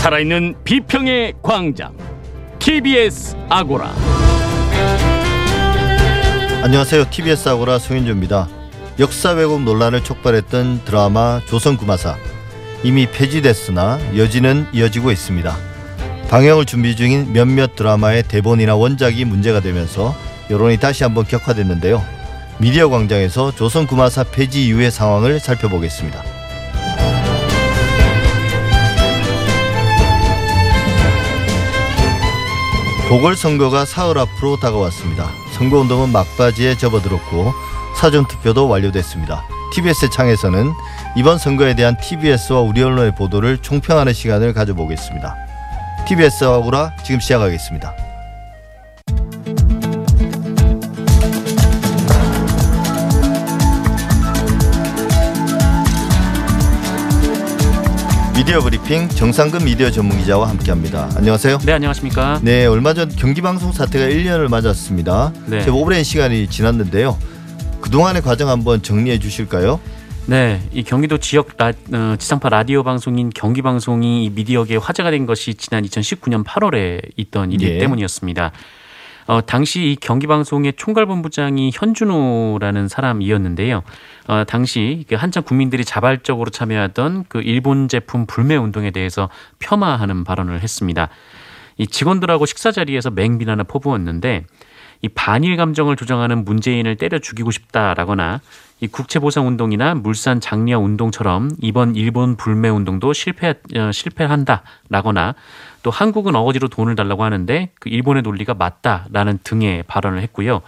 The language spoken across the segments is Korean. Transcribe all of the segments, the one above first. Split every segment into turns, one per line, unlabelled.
살아있는 비평의 광장 TBS 아고라
안녕하세요. TBS 아고라 송윤주입니다. 역사 왜곡 논란을 촉발했던 드라마 조선구마사 이미 폐지됐으나 여지는 이어지고 있습니다. 방영을 준비 중인 몇몇 드라마의 대본이나 원작이 문제가 되면서 여론이 다시 한번 격화됐는데요. 미디어 광장에서 조선구마사 폐지 이후의 상황을 살펴보겠습니다. 보궐선거가 사흘 앞으로 다가왔습니다. 선거운동은 막바지에 접어들었고 사전투표도 완료됐습니다. TBS 창에서는 이번 선거에 대한 TBS와 우리 언론의 보도를 총평하는 시간을 가져보겠습니다. TBS 아고라 지금 시작하겠습니다. 미디어 브리핑 정상근 미디어 전문 기자와 함께합니다. 안녕하세요.
네, 안녕하십니까?
네, 얼마 전 경기방송 사태가 1년을 맞았습니다.
네.
제 오랜 시간이 지났는데요. 그동안의 과정 한번 정리해 주실까요?
네, 이 경기도 지역 라, 어, 지상파 라디오 방송인 경기 방송이 이 미디어계에 화제가 된 것이 지난 2019년 8월에 있던 일이기
예.
때문이었습니다. 어, 당시 이 경기 방송의 총괄본부장이 현준호라는 사람이었는데요. 어, 당시 그 한참 국민들이 자발적으로 참여하던 그 일본 제품 불매 운동에 대해서 폄하하는 발언을 했습니다. 이 직원들하고 식사 자리에서 맹비난을 퍼부었는데 이 반일 감정을 조장하는 문재인을 때려 죽이고 싶다라거나 이 국채 보상 운동이나 물산 장려 운동처럼 이번 일본 불매 운동도 실패 어, 실패한다라거나 또 한국은 어거지로 돈을 달라고 하는데 그 일본의 논리가 맞다라는 등의 발언을 했고요.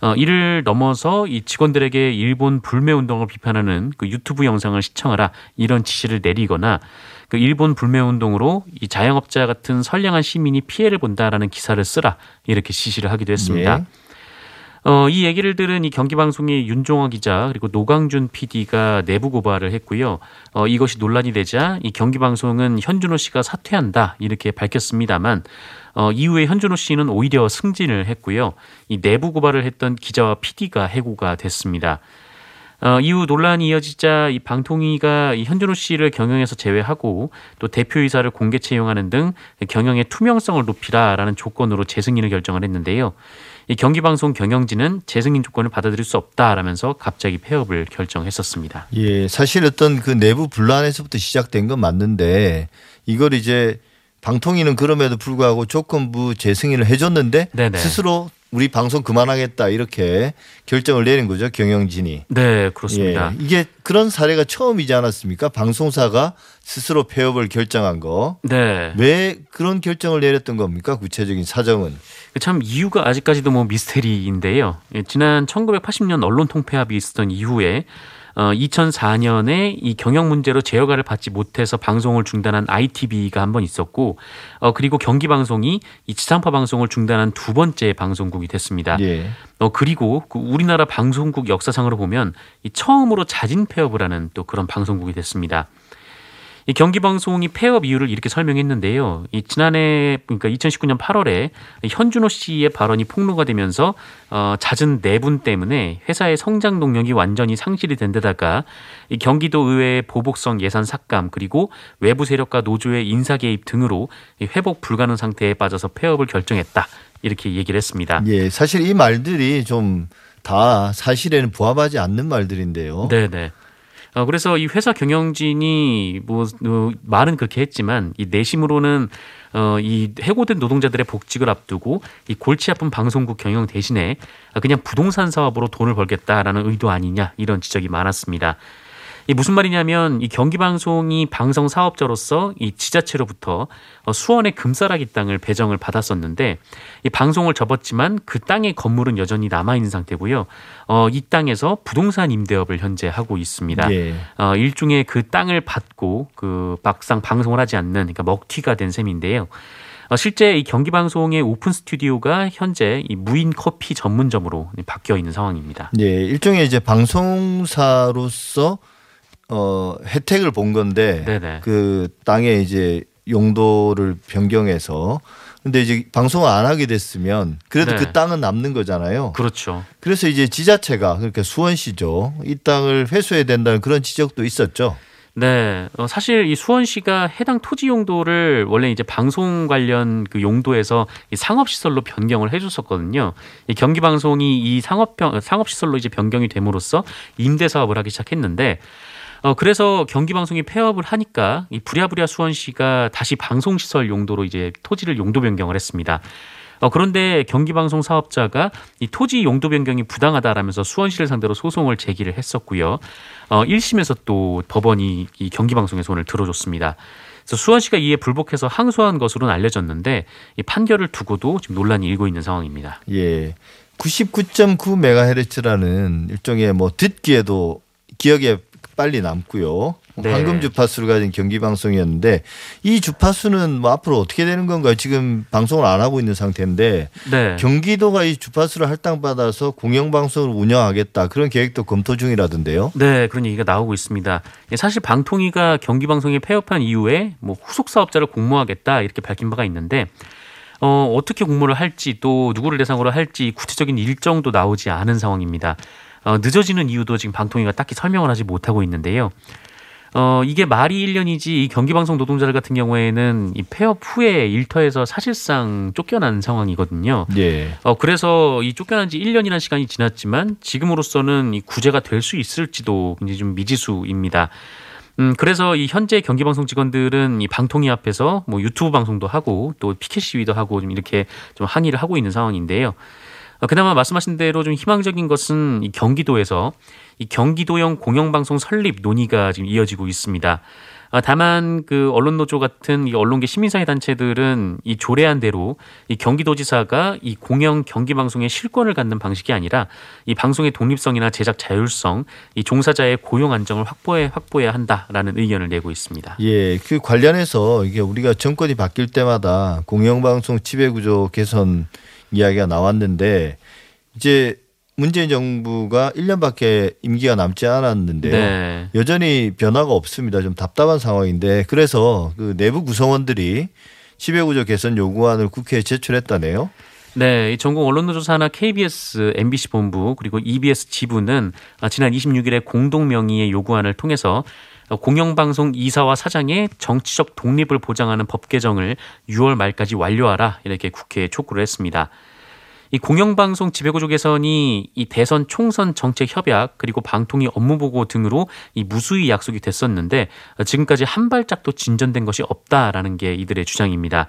어, 이를 넘어서 이 직원들에게 일본 불매 운동을 비판하는 그 유튜브 영상을 시청하라 이런 지시를 내리거나 그 일본 불매 운동으로 이 자영업자 같은 선량한 시민이 피해를 본다라는 기사를 쓰라 이렇게 지시를 하기도 했습니다.
예.
어, 이 얘기를 들은 이 경기방송의 윤종화 기자 그리고 노강준 PD가 내부 고발을 했고요. 어, 이것이 논란이 되자 이 경기방송은 현준호 씨가 사퇴한다 이렇게 밝혔습니다만 어, 이후에 현준호 씨는 오히려 승진을 했고요. 이 내부 고발을 했던 기자와 PD가 해고가 됐습니다. 어, 이후 논란이 이어지자 이 방통위가 이 현준호 씨를 경영에서 제외하고 또 대표이사를 공개 채용하는 등 경영의 투명성을 높이라라는 조건으로 재승인을 결정을 했는데요. 이 경기방송 경영진은 재승인 조건을 받아들일 수 없다라면서 갑자기 폐업을 결정했었습니다.
예, 사실 어떤 그 내부 분란에서부터 시작된 건 맞는데 이걸 이제 방통위는 그럼에도 불구하고 조건부 재승인을 해줬는데
네네.
스스로 우리 방송 그만하겠다 이렇게 결정을 내린 거죠 경영진이.
네, 그렇습니다.
예, 이게 그런 사례가 처음이지 않았습니까? 방송사가 스스로 폐업을 결정한 거.
네.
왜 그런 결정을 내렸던 겁니까? 구체적인 사정은.
그참 이유가 아직까지도 뭐 미스테리인데요. 예, 지난 1980년 언론 통폐합이 있었던 이후에 어, 2004년에 이 경영 문제로 재허가를 받지 못해서 방송을 중단한 ITV가 한 번 있었고, 어, 그리고 경기 방송이 이 지상파 방송을 중단한 두 번째 방송국이 됐습니다.
예.
어, 그리고 그 우리나라 방송국 역사상으로 보면 이 처음으로 자진 폐업을 하는 또 그런 방송국이 됐습니다. 이 경기방송이 폐업 이유를 이렇게 설명했는데요. 이 지난해 그러니까 2019년 8월에 현준호 씨의 발언이 폭로가 되면서 어, 잦은 내분 때문에 회사의 성장 동력이 완전히 상실이 된 데다가 이 경기도 의회의 보복성 예산 삭감 그리고 외부 세력과 노조의 인사 개입 등으로 이 회복 불가능 상태에 빠져서 폐업을 결정했다 이렇게 얘기를 했습니다.
예, 사실 이 말들이 좀 다 사실에는 부합하지 않는 말들인데요.
네 네. 어, 그래서 이 회사 경영진이 뭐, 어, 말은 그렇게 했지만 이 내심으로는 어, 이 해고된 노동자들의 복직을 앞두고 이 골치 아픈 방송국 경영 대신에 그냥 부동산 사업으로 돈을 벌겠다라는 의도 아니냐 이런 지적이 많았습니다. 이 무슨 말이냐면 이 경기 방송이 방송 사업자로서 이 지자체로부터 어, 수원의 금싸라기 땅을 배정을 받았었는데 이 방송을 접었지만 그 땅의 건물은 여전히 남아 있는 상태고요. 어, 이 땅에서 부동산 임대업을 현재 하고 있습니다.
예.
어, 일종의 그 땅을 받고 그 막상 방송을 하지 않는 그러니까 먹튀가 된 셈인데요. 어, 실제 이 경기 방송의 오픈 스튜디오가 현재 이 무인 커피 전문점으로 바뀌어 있는 상황입니다.
예, 일종의 이제 방송사로서 어 혜택을 본 건데
네네.
그 땅의 이제 용도를 변경해서 근데 이제 방송을 안 하게 됐으면 그래도
네.
그 땅은 남는 거잖아요.
그렇죠.
그래서 이제 지자체가 그러니까 수원시죠. 이 땅을 회수해야 된다는 그런 지적도 있었죠.
네, 어, 사실 이 수원시가 해당 토지 용도를 원래 이제 방송 관련 그 용도에서 이 상업시설로 변경을 해줬었거든요. 이 경기방송이 이 상업 상업시설로 이제 변경이 됨으로써 임대 사업을 하기 시작했는데. 어 그래서 경기방송이 폐업을 하니까 이 부랴부랴 수원시가 다시 방송시설 용도로 이제 토지를 용도 변경을 했습니다. 어, 그런데 경기방송 사업자가 이 토지 용도 변경이 부당하다라면서 수원시를 상대로 소송을 제기를 했었고요. 어, 1심에서 또 법원이 이 경기방송의 손을 들어줬습니다. 그래서 수원시가 이에 불복해서 항소한 것으로는 알려졌는데 이 판결을 두고도 지금 논란이 일고 있는 상황입니다.
예. 99.9메가헤르츠라는 일종의 뭐 듣기에도 기억에 빨리 남고요. 네. 황금 주파수를 가진 경기 방송이었는데 이 주파수는 뭐 앞으로 어떻게 되는 건가요? 지금 방송을 안 하고 있는 상태인데 네. 경기도가 이 주파수를 할당받아서 공영 방송을 운영하겠다 그런 계획도 검토 중이라던데요.
네, 그런 얘기가 나오고 있습니다. 사실 방통위가 경기 방송이 폐업한 이후에 뭐 후속 사업자를 공모하겠다 이렇게 밝힌 바가 있는데 어, 어떻게 공모를 할지 또 누구를 대상으로 할지 구체적인 일정도 나오지 않은 상황입니다. 어, 늦어지는 이유도 지금 방통위가 딱히 설명을 하지 못하고 있는데요. 어, 이게 말이 1년이지 이 경기방송 노동자들 같은 경우에는 이 폐업 후에 일터에서 사실상 쫓겨난 상황이거든요. 예. 어, 그래서 이 쫓겨난 지 1년이라는 시간이 지났지만 지금으로서는 이 구제가 될 수 있을지도 굉장히 좀 미지수입니다. 음, 그래서 이 현재 경기방송 직원들은 이 방통위 앞에서 뭐 유튜브 방송도 하고 또 피켓 시위도 하고 좀 이렇게 좀 항의를 하고 있는 상황인데요. 어, 그나마 말씀하신 대로 좀 희망적인 것은 이 경기도에서 이 경기도형 공영방송 설립 논의가 지금 이어지고 있습니다. 아, 다만 그 언론노조 같은 이 언론계 시민사회 단체들은 이 조례안 대로 이 경기도지사가 이 공영 경기방송의 실권을 갖는 방식이 아니라 이 방송의 독립성이나 제작 자율성, 이 종사자의 고용 안정을 확보해 확보해야 한다라는 의견을 내고 있습니다.
예, 그 관련해서 이게 우리가 정권이 바뀔 때마다 공영방송 지배구조 개선 이야기가 나왔는데 이제 문재인 정부가 1년밖에 임기가 남지 않았는데요. 네. 여전히 변화가 없습니다. 좀 답답한 상황인데 그래서 그 내부 구성원들이 지배구조 개선 요구안을 국회에 제출했다네요.
네, 전국 언론노조사나 KBS, MBC 본부 그리고 EBS 지부는 지난 26일에 공동 명의의 요구안을 통해서 공영방송 이사와 사장의 정치적 독립을 보장하는 법 개정을 6월 말까지 완료하라 이렇게 국회에 촉구를 했습니다. 이 공영방송 지배구조 개선이 이 대선 총선 정책 협약 그리고 방통위 업무 보고 등으로 이 무수히 약속이 됐었는데 지금까지 한 발짝도 진전된 것이 없다라는 게 이들의 주장입니다.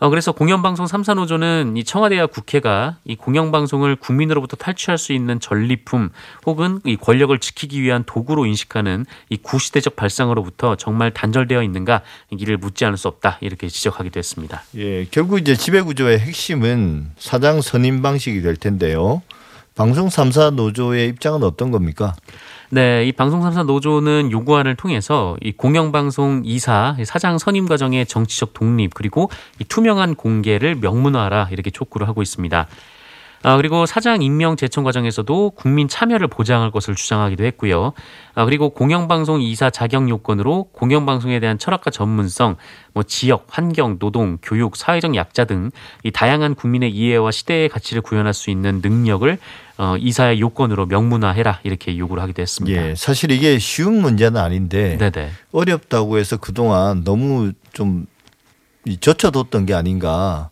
어, 그래서 공영방송 3사 노조는 이 청와대와 국회가 이 공영방송을 국민으로부터 탈취할 수 있는 전리품 혹은 이 권력을 지키기 위한 도구로 인식하는 이 구시대적 발상으로부터 정말 단절되어 있는가 이를 묻지 않을 수 없다 이렇게 지적하기도 했습니다.
예, 결국 이제 지배구조의 핵심은 사장 선임 방식이 될 텐데요. 방송 3사 노조의 입장은 어떤 겁니까?
네, 이 방송 3사 노조는 요구안을 통해서 이 공영방송 이사 사장 선임 과정의 정치적 독립 그리고 이 투명한 공개를 명문화하라 이렇게 촉구를 하고 있습니다. 아, 그리고 사장 임명 제청 과정에서도 국민 참여를 보장할 것을 주장하기도 했고요. 아, 그리고 공영방송 이사 자격 요건으로 공영방송에 대한 철학과 전문성, 뭐 지역, 환경, 노동, 교육, 사회적 약자 등 이 다양한 국민의 이해와 시대의 가치를 구현할 수 있는 능력을 어, 이사의 요건으로 명문화해라 이렇게 요구를 하기도 했습니다.
예, 사실 이게 쉬운 문제는 아닌데 네네. 어렵다고 해서 그동안 너무 좀 젖혀뒀던 게 아닌가.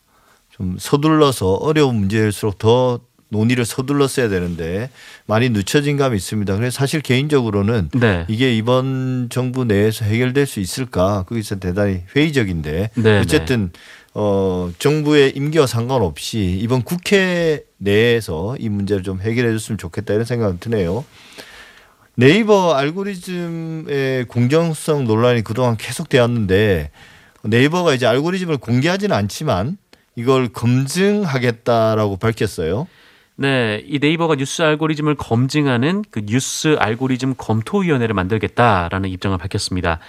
좀 서둘러서 어려운 문제일수록 더 논의를 서둘렀어야 되는데 많이 늦춰진 감이 있습니다. 그래서 사실 개인적으로는 네. 이게 이번 정부 내에서 해결될 수 있을까 거기서 대단히 회의적인데 네, 네. 어쨌든 어 정부의 임기와 상관없이 이번 국회 내에서 이 문제를 좀 해결해 줬으면 좋겠다 이런 생각은 드네요. 네이버 알고리즘의 공정성 논란이 그동안 계속 되었는데 네이버가 이제 알고리즘을 공개하지는 않지만 이걸 검증하겠다라고 밝혔어요.
네, 이 네이버가 뉴스 알고리즘을 검증하는 그 뉴스 알고리즘 검토위원회를 만들겠다라는 입장을 밝혔습니다.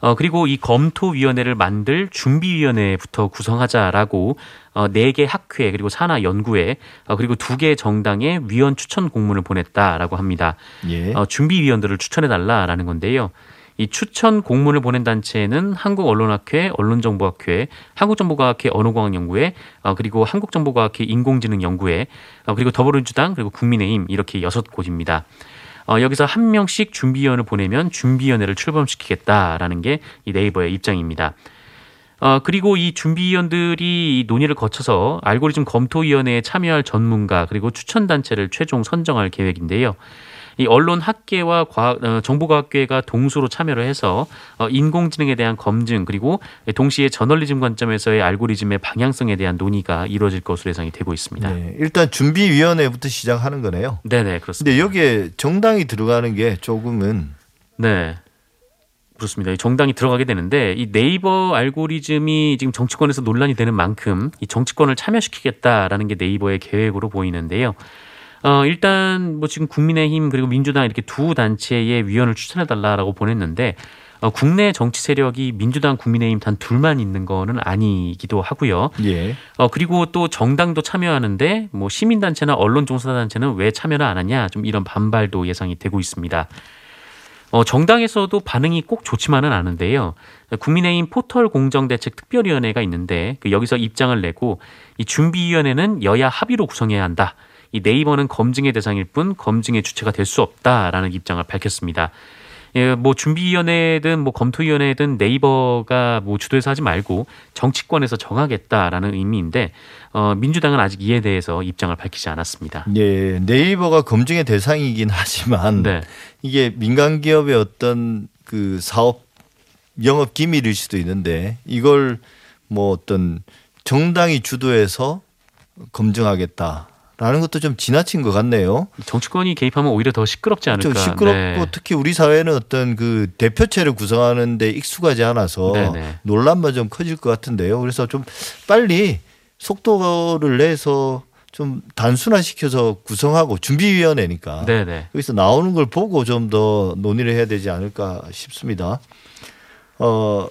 어, 그리고 이 검토위원회를 만들 준비위원회부터 구성하자라고 어, 4개 학회 그리고 산하 연구회 어, 그리고 2개 정당의 위원 추천 공문을 보냈다라고 합니다. 예. 어, 준비위원들을 추천해달라라는 건데요. 이 추천 공문을 보낸 단체는 한국언론학회, 언론정보학회, 한국정보과학회 언어과학연구회, 어, 그리고 한국정보과학회 인공지능연구회, 어, 그리고 더불어민주당 그리고 국민의힘 이렇게 여섯 곳입니다. 어, 여기서 한 명씩 준비위원을 보내면 준비위원회를 출범시키겠다라는 게 이 네이버의 입장입니다. 어, 그리고 이 준비위원들이 이 논의를 거쳐서 알고리즘 검토위원회에 참여할 전문가 그리고 추천단체를 최종 선정할 계획인데요. 이 언론 학계와 과학, 어, 정보과학계가 동수로 참여를 해서 어, 인공지능에 대한 검증 그리고 동시에 저널리즘 관점에서의 알고리즘의 방향성에 대한 논의가 이루어질 것으로 예상이 되고 있습니다.
네, 일단 준비위원회부터 시작하는 거네요.
네네 그렇습니다.
근데 여기에 정당이 들어가는 게 조금은
네. 그렇습니다. 이 정당이 들어가게 되는데 이 네이버 알고리즘이 지금 정치권에서 논란이 되는 만큼 이 정치권을 참여시키겠다라는 게 네이버의 계획으로 보이는데요. 어, 일단 뭐 지금 국민의힘 그리고 민주당 이렇게 두 단체의 위원을 추천해 달라라고 보냈는데 어, 국내 정치 세력이 민주당, 국민의힘 단 둘만 있는 거는 아니기도 하고요.
예.
어, 그리고 또 정당도 참여하는데 뭐 시민단체나 언론종사단체는 왜 참여를 안 하냐 좀 이런 반발도 예상이 되고 있습니다. 어, 정당에서도 반응이 꼭 좋지만은 않은데요. 국민의힘 포털 공정대책 특별위원회가 있는데 그 여기서 입장을 내고 이 준비위원회는 여야 합의로 구성해야 한다. 이 네이버는 검증의 대상일 뿐 검증의 주체가 될 수 없다라는 입장을 밝혔습니다. 예, 뭐 준비위원회든 뭐 검토위원회든 네이버가 뭐 주도해서 하지 말고 정치권에서 정하겠다라는 의미인데 어, 민주당은 아직 이에 대해서 입장을 밝히지 않았습니다.
예, 네이버가 검증의 대상이긴 하지만
네,
이게 민간 기업의 어떤 그 사업 영업 기밀일 수도 있는데 이걸 뭐 어떤 정당이 주도해서 검증하겠다 라는 것도 좀 지나친 것 같네요.
정치권이 개입하면 오히려 더 시끄럽지 않을까.
좀 시끄럽고
네.
특히 우리 사회는 어떤 그 대표체를 구성하는데 익숙하지 않아서
네네.
논란만 좀 커질 것 같은데요. 그래서 좀 빨리 속도를 내서 좀 단순화시켜서 구성하고 준비위원회니까
네네.
여기서 나오는 걸 보고 좀 더 논의를 해야 되지 않을까 싶습니다. 어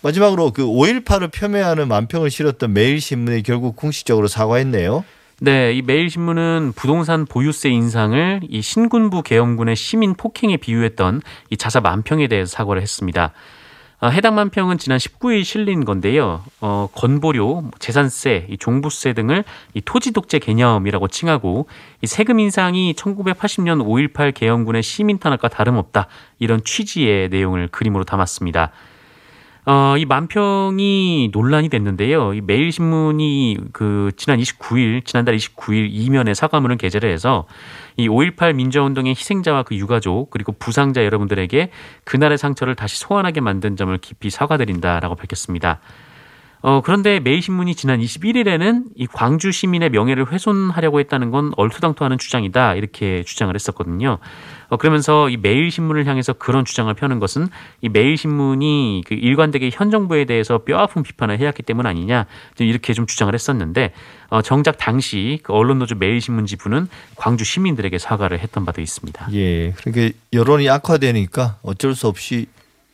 마지막으로 그 5.18을 폄훼하는 만평을 실었던 매일신문이 결국 공식적으로 사과했네요.
네, 이 매일신문은 부동산 보유세 인상을 이 신군부 계엄군의 시민 폭행에 비유했던 이 자사 만평에 대해서 사과를 했습니다. 아, 해당 만평은 지난 19일 실린 건데요. 어, 건보료, 재산세, 이 종부세 등을 이 토지 독재 개념이라고 칭하고 이 세금 인상이 1980년 5.18 계엄군의 시민 탄압과 다름없다 이런 취지의 내용을 그림으로 담았습니다. 어, 이 만평이 논란이 됐는데요. 이 매일신문이 그 지난 29일, 지난달 29일 이면에 사과문을 게재를 해서 이 5.18 민주화운동의 희생자와 그 유가족 그리고 부상자 여러분들에게 그날의 상처를 다시 소환하게 만든 점을 깊이 사과드린다라고 밝혔습니다. 어, 그런데 매일신문이 지난 21일에는 이 광주 시민의 명예를 훼손하려고 했다는 건 얼토당토하는 주장이다 이렇게 주장을 했었거든요. 어, 그러면서 이 매일신문을 향해서 그런 주장을 펴는 것은 이 매일신문이 그 일관되게 현 정부에 대해서 뼈아픈 비판을 해왔기 때문 아니냐 좀 이렇게 좀 주장을 했었는데 어, 정작 당시 그 언론노조 매일신문 지부는 광주 시민들에게 사과를 했던 바도 있습니다.
예, 그러니까 여론이 악화되니까 어쩔 수 없이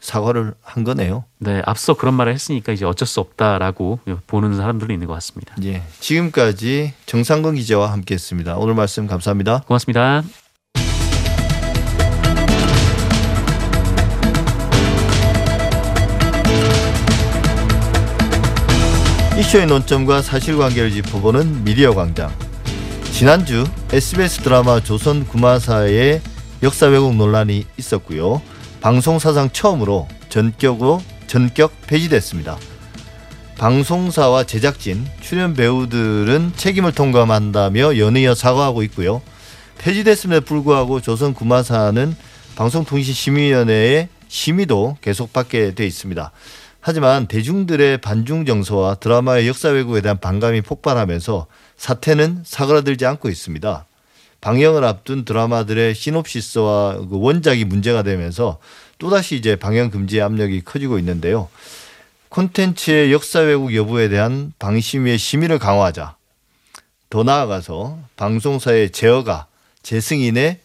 사과를 한 거네요.
네, 앞서 그런 말을 했으니까 이제 어쩔 수 없다라고 보는 사람들도 있는 것 같습니다.
예, 지금까지 정상근 기자와 함께했습니다. 오늘 말씀 감사합니다.
고맙습니다.
이슈의 논점과 사실관계를 짚어보는 미디어 광장. 지난주 SBS 드라마 조선 구마사의 역사 왜곡 논란이 있었고요. 방송 사상 처음으로 전격으로 전격 폐지됐습니다. 방송사와 제작진, 출연 배우들은 책임을 통감한다며 연이어 사과하고 있고요. 폐지됐음에도 불구하고 조선 구마사는 방송통신심의위원회의 심의도 계속 받게 돼 있습니다. 하지만 대중들의 반중 정서와 드라마의 역사 왜곡에 대한 반감이 폭발하면서 사태는 사그라들지 않고 있습니다. 방영을 앞둔 드라마들의 시놉시스와 그 원작이 문제가 되면서 또다시 이제 방영 금지의 압력이 커지고 있는데요. 콘텐츠의 역사 왜곡 여부에 대한 방심위의 심의를 강화하자. 더 나아가서 방송사의 제어가 재승인에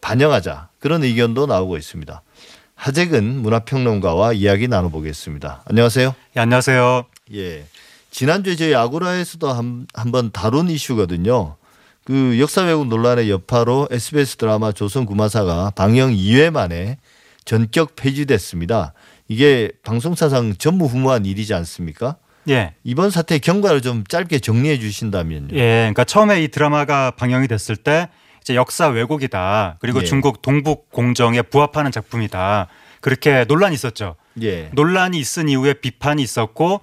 반영하자. 그런 의견도 나오고 있습니다. 하재근 문화평론가와 이야기 나눠보겠습니다. 안녕하세요.
예, 안녕하세요.
예. 지난주에 저희 아고라에서도 한, 한번 다룬 이슈거든요. 그 역사 왜곡 논란의 여파로 SBS 드라마 조선 구마사가 방영 2회 만에 전격 폐지됐습니다. 이게 방송사상 전무후무한 일이지 않습니까?
예.
이번 사태의 경과를 좀 짧게 정리해 주신다면요.
예. 그러니까 처음에 이 드라마가 방영이 됐을 때 이제 역사 왜곡이다. 그리고
예.
중국 동북 공정에 부합하는 작품이다. 그렇게 논란이 있었죠.
예.
논란이 있은 이후에 비판이 있었고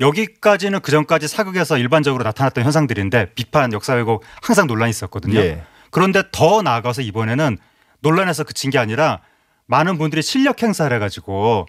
여기까지는 그 전까지 사극에서 일반적으로 나타났던 현상들인데 비판 역사 왜곡 항상 논란이 있었거든요.
예.
그런데 더 나아가서 이번에는 논란에서 그친 게 아니라 많은 분들이 실력 행사를 해가지고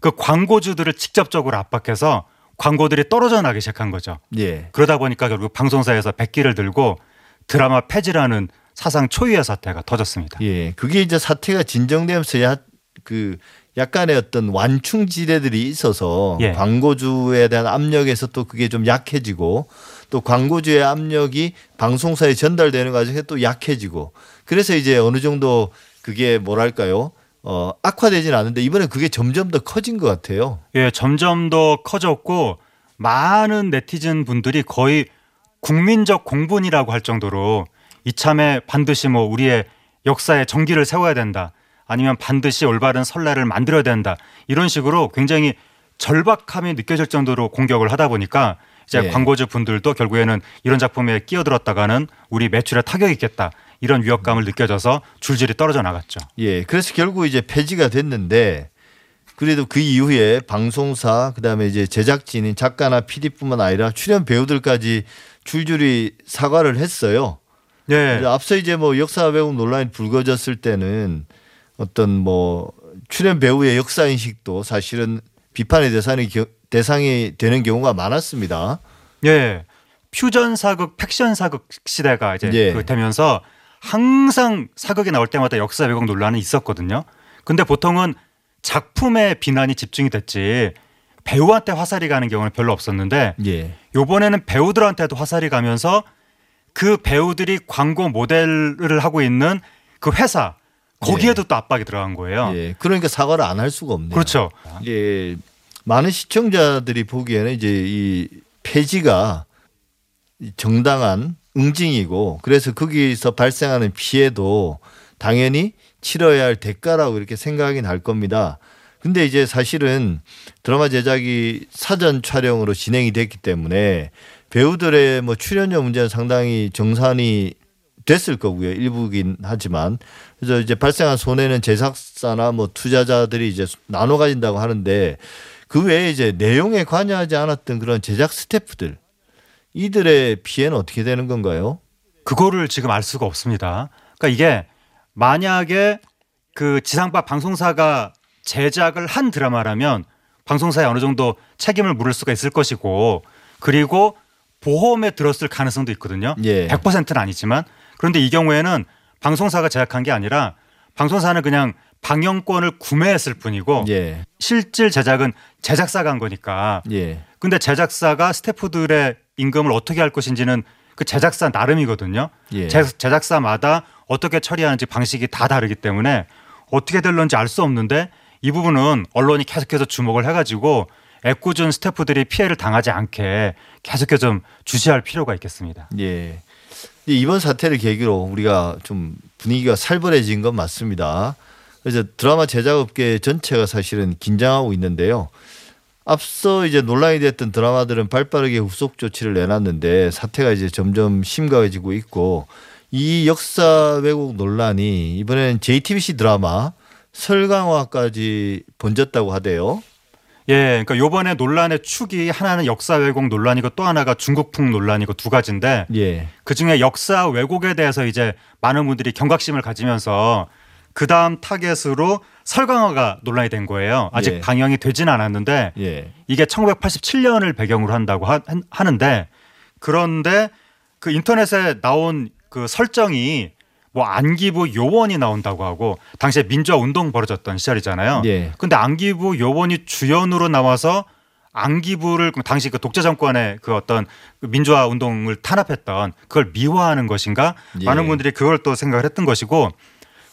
그 광고주들을 직접적으로 압박해서 광고들이 떨어져 나기 시작한 거죠.
예.
그러다 보니까 결국 방송사에서 백기를 들고 드라마 폐지라는 사상 초유의 사태가 터졌습니다.
예. 그게 이제 사태가 진정되면서 야, 그 약간의 어떤 완충 지대들이 있어서
예.
광고주에 대한 압력에서 또 그게 좀 약해지고 또 광고주의 압력이 방송사에 전달되는 과정에 또 약해지고 그래서 이제 어느 정도 그게 뭐랄까요? 어, 악화되진 않은데 이번에 그게 점점 더 커진 것 같아요.
예, 점점 더 커졌고 많은 네티즌 분들이 거의 국민적 공분이라고 할 정도로 이참에 반드시 뭐 우리의 역사에 정기를 세워야 된다. 아니면 반드시 올바른 선례를 만들어야 된다. 이런 식으로 굉장히 절박함이 느껴질 정도로 공격을 하다 보니까 이제
예.
광고주 분들도 결국에는 이런 작품에 끼어들었다가는 우리 매출에 타격이 있겠다. 이런 위협감을 느껴져서 줄줄이 떨어져 나갔죠.
예. 그래서 결국 이제 폐지가 됐는데 그래도 그 이후에 방송사 그다음에 이제 제작진인 작가나 PD뿐만 아니라 출연 배우들까지 줄줄이 사과를 했어요.
예.
앞서 이제 뭐 역사 왜곡 논란이 불거졌을 때는 어떤 뭐 출연 배우의 역사 인식도 사실은 비판의 대상이 겨- 대상이 되는 경우가 많았습니다.
예. 퓨전 사극, 팩션 사극 시대가 이제
예.
그 되면서 항상 사극이 나올 때마다 역사 왜곡 논란이 있었거든요. 근데 보통은 작품에 비난이 집중이 됐지 배우한테 화살이 가는 경우는 별로 없었는데
예.
요번에는 배우들한테도 화살이 가면서 그 배우들이 광고 모델을 하고 있는 그 회사 거기에도 또 압박이 들어간 거예요.
예. 그러니까 사과를 안 할 수가 없네요.
그렇죠.
예. 많은 시청자들이 보기에는 이제 이 폐지가 정당한 응징이고 그래서 거기서 발생하는 피해도 당연히 치러야 할 대가라고 이렇게 생각이 날 겁니다. 근데 이제 사실은 드라마 제작이 사전 촬영으로 진행이 됐기 때문에 배우들의 뭐 출연료 문제는 상당히 정산이 됐을 거고요. 일부긴 하지만 그래서 이제 발생한 손해는 제작사나 뭐 투자자들이 이제 나눠 가진다고 하는데 그 외에 이제 내용에 관여하지 않았던 그런 제작 스태프들 이들의 피해는 어떻게 되는 건가요?
그거를 지금 알 수가 없습니다. 그러니까 이게 만약에 그 지상파 방송사가 제작을 한 드라마라면 방송사에 어느 정도 책임을 물을 수가 있을 것이고 그리고 보험에 들었을 가능성도 있거든요.
예.
100%는 아니지만 그런데 이 경우에는 방송사가 제작한 게 아니라 방송사는 그냥 방영권을 구매했을 뿐이고
예.
실질 제작은 제작사가 한 거니까
예.
근데 제작사가 스태프들의 임금을 어떻게 할 것인지는 그 제작사 나름이거든요.
예.
제- 제작사마다 어떻게 처리하는지 방식이 다 다르기 때문에 어떻게 될런지 알 수 없는데 이 부분은 언론이 계속해서 주목을 해가지고 애꿎은 스태프들이 피해를 당하지 않게 계속해서 좀 주시할 필요가 있겠습니다.
예. 이 이번 사태를 계기로 우리가 좀 분위기가 살벌해진 건 맞습니다. 그래서 드라마 제작업계 전체가 사실은 긴장하고 있는데요. 앞서 이제 논란이 됐던 드라마들은 발빠르게 후속 조치를 내놨는데 사태가 이제 점점 심각해지고 있고 이 역사 왜곡 논란이 이번에는 JTBC 드라마 설강화까지 번졌다고 하대요.
예, 그러니까 요번에 논란의 축이 하나는 역사 왜곡 논란이고 또 하나가 중국풍 논란이고 두 가지인데
예.
그 중에 역사 왜곡에 대해서 이제 많은 분들이 경각심을 가지면서 그 다음 타겟으로 설강화가 논란이 된 거예요. 아직
예.
방영이 되진 않았는데
예.
이게 1987년을 배경으로 한다고 하, 하는데 그런데 그 인터넷에 나온 그 설정이 뭐 안기부 요원이 나온다고 하고 당시에 민주화 운동 벌어졌던 시절이잖아요.
예.
근데 안기부 요원이 주연으로 나와서 안기부를 당시 그 독재 정권의 그 어떤 그 민주화 운동을 탄압했던 그걸 미화하는 것인가
예.
많은 분들이 그걸 또 생각을 했던 것이고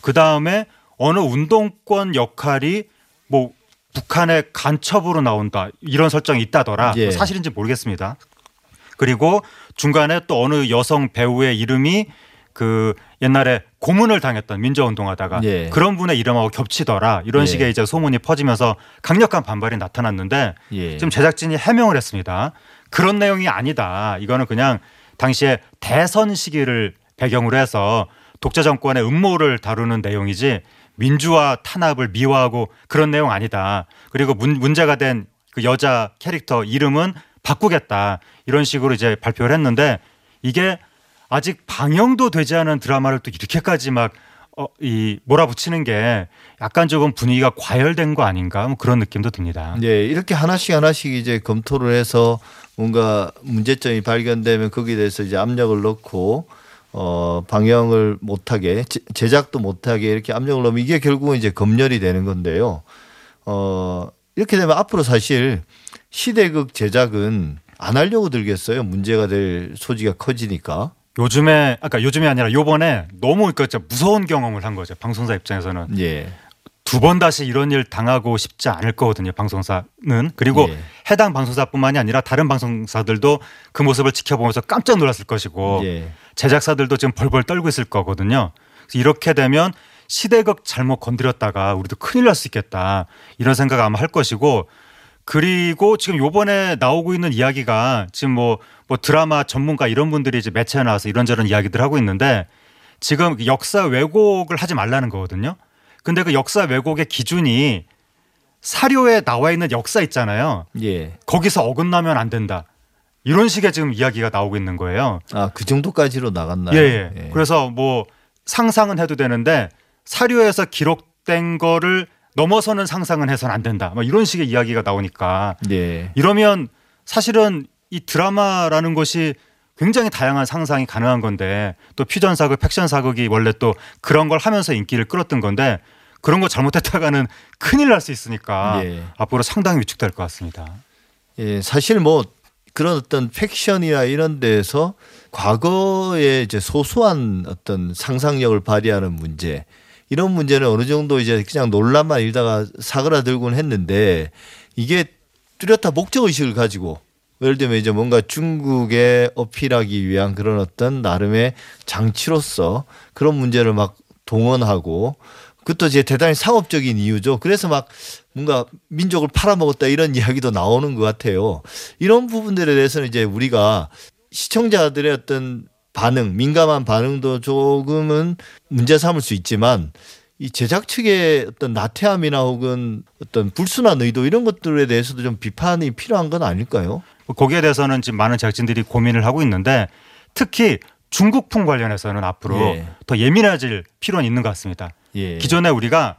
그 다음에 어느 운동권 역할이 뭐 북한의 간첩으로 나온다 이런 설정이 있다더라
예.
사실인지 모르겠습니다. 그리고 중간에 또 어느 여성 배우의 이름이 그 옛날에 고문을 당했던 민주화 운동하다가
예.
그런 분의 이름하고 겹치더라 이런
예.
식의 이제 소문이 퍼지면서 강력한 반발이 나타났는데
예.
지금 제작진이 해명을 했습니다. 그런 내용이 아니다. 이거는 그냥 당시에 대선 시기를 배경으로 해서 독재 정권의 음모를 다루는 내용이지 민주화 탄압을 미화하고 그런 내용 아니다. 그리고 문, 문제가 된 그 여자 캐릭터 이름은 바꾸겠다. 이런 식으로 이제 발표를 했는데 이게 아직 방영도 되지 않은 드라마를 또 이렇게까지 막 어, 이 몰아붙이는 게 약간 조금 분위기가 과열된 거 아닌가 뭐 그런 느낌도 듭니다.
예, 이렇게 하나씩 하나씩 이제 검토를 해서 뭔가 문제점이 발견되면 거기에 대해서 이제 압력을 넣고 어 방영을 못하게 제- 제작도 못하게 이렇게 압력을 넣으면 이게 결국은 이제 검열이 되는 건데요. 어 이렇게 되면 앞으로 사실 시대극 제작은 안 하려고 들겠어요. 문제가 될 소지가 커지니까.
요즘에 아까 요즘이 아니라 요번에 너무 그 진짜 무서운 경험을 한 거죠. 방송사 입장에서는
예.
두번 다시 이런 일 당하고 싶지 않을 거거든요. 방송사는 그리고
예.
해당 방송사뿐만이 아니라 다른 방송사들도 그 모습을 지켜보면서 깜짝 놀랐을 것이고
예.
제작사들도 지금 벌벌 떨고 있을 거거든요. 이렇게 되면 시대극 잘못 건드렸다가 우리도 큰일 날 수 있겠다 이런 생각 아마 할 것이고 그리고 지금 요번에 나오고 있는 이야기가 지금 뭐, 뭐 드라마 전문가 이런 분들이 이제 매체에 나와서 이런저런 이야기들 하고 있는데 지금 역사 왜곡을 하지 말라는 거거든요. 근데 그 역사 왜곡의 기준이 사료에 나와 있는 역사 있잖아요.
예.
거기서 어긋나면 안 된다. 이런 식의 지금 이야기가 나오고 있는 거예요.
아, 그 정도까지로 나갔나요?
예, 예. 그래서 뭐 상상은 해도 되는데 사료에서 기록된 거를 넘어서는 상상은 해서는 안 된다. 뭐 이런 식의 이야기가 나오니까
예.
이러면 사실은 이 드라마라는 것이 굉장히 다양한 상상이 가능한 건데 또 퓨전 사극, 팩션 사극이 원래 또 그런 걸 하면서 인기를 끌었던 건데 그런 거 잘못했다가는 큰일 날 수 있으니까
예.
앞으로 상당히 위축될 것 같습니다.
예, 사실 뭐 그런 어떤 팩션이나 이런 데에서 과거에 이제 소소한 어떤 상상력을 발휘하는 문제 이런 문제는 어느 정도 이제 그냥 논란만 일다가 사그라들곤 했는데 이게 뚜렷한 목적 의식을 가지고 예를 들면 이제 뭔가 중국에 어필하기 위한 그런 어떤 나름의 장치로서 그런 문제를 막 동원하고 그것도 이제 대단히 상업적인 이유죠. 그래서 막 뭔가 민족을 팔아먹었다 이런 이야기도 나오는 것 같아요. 이런 부분들에 대해서는 이제 우리가 시청자들의 어떤 반응, 민감한 반응도 조금은 문제 삼을 수 있지만 이 제작 측의 어떤 나태함이나 혹은 어떤 불순한 의도 이런 것들에 대해서도 좀 비판이 필요한 건 아닐까요?
거기에 대해서는 지금 많은 제작진들이 고민을 하고 있는데 특히 중국풍 관련해서는 앞으로
예.
더 예민해질 필요는 있는 것 같습니다.
예.
기존에 우리가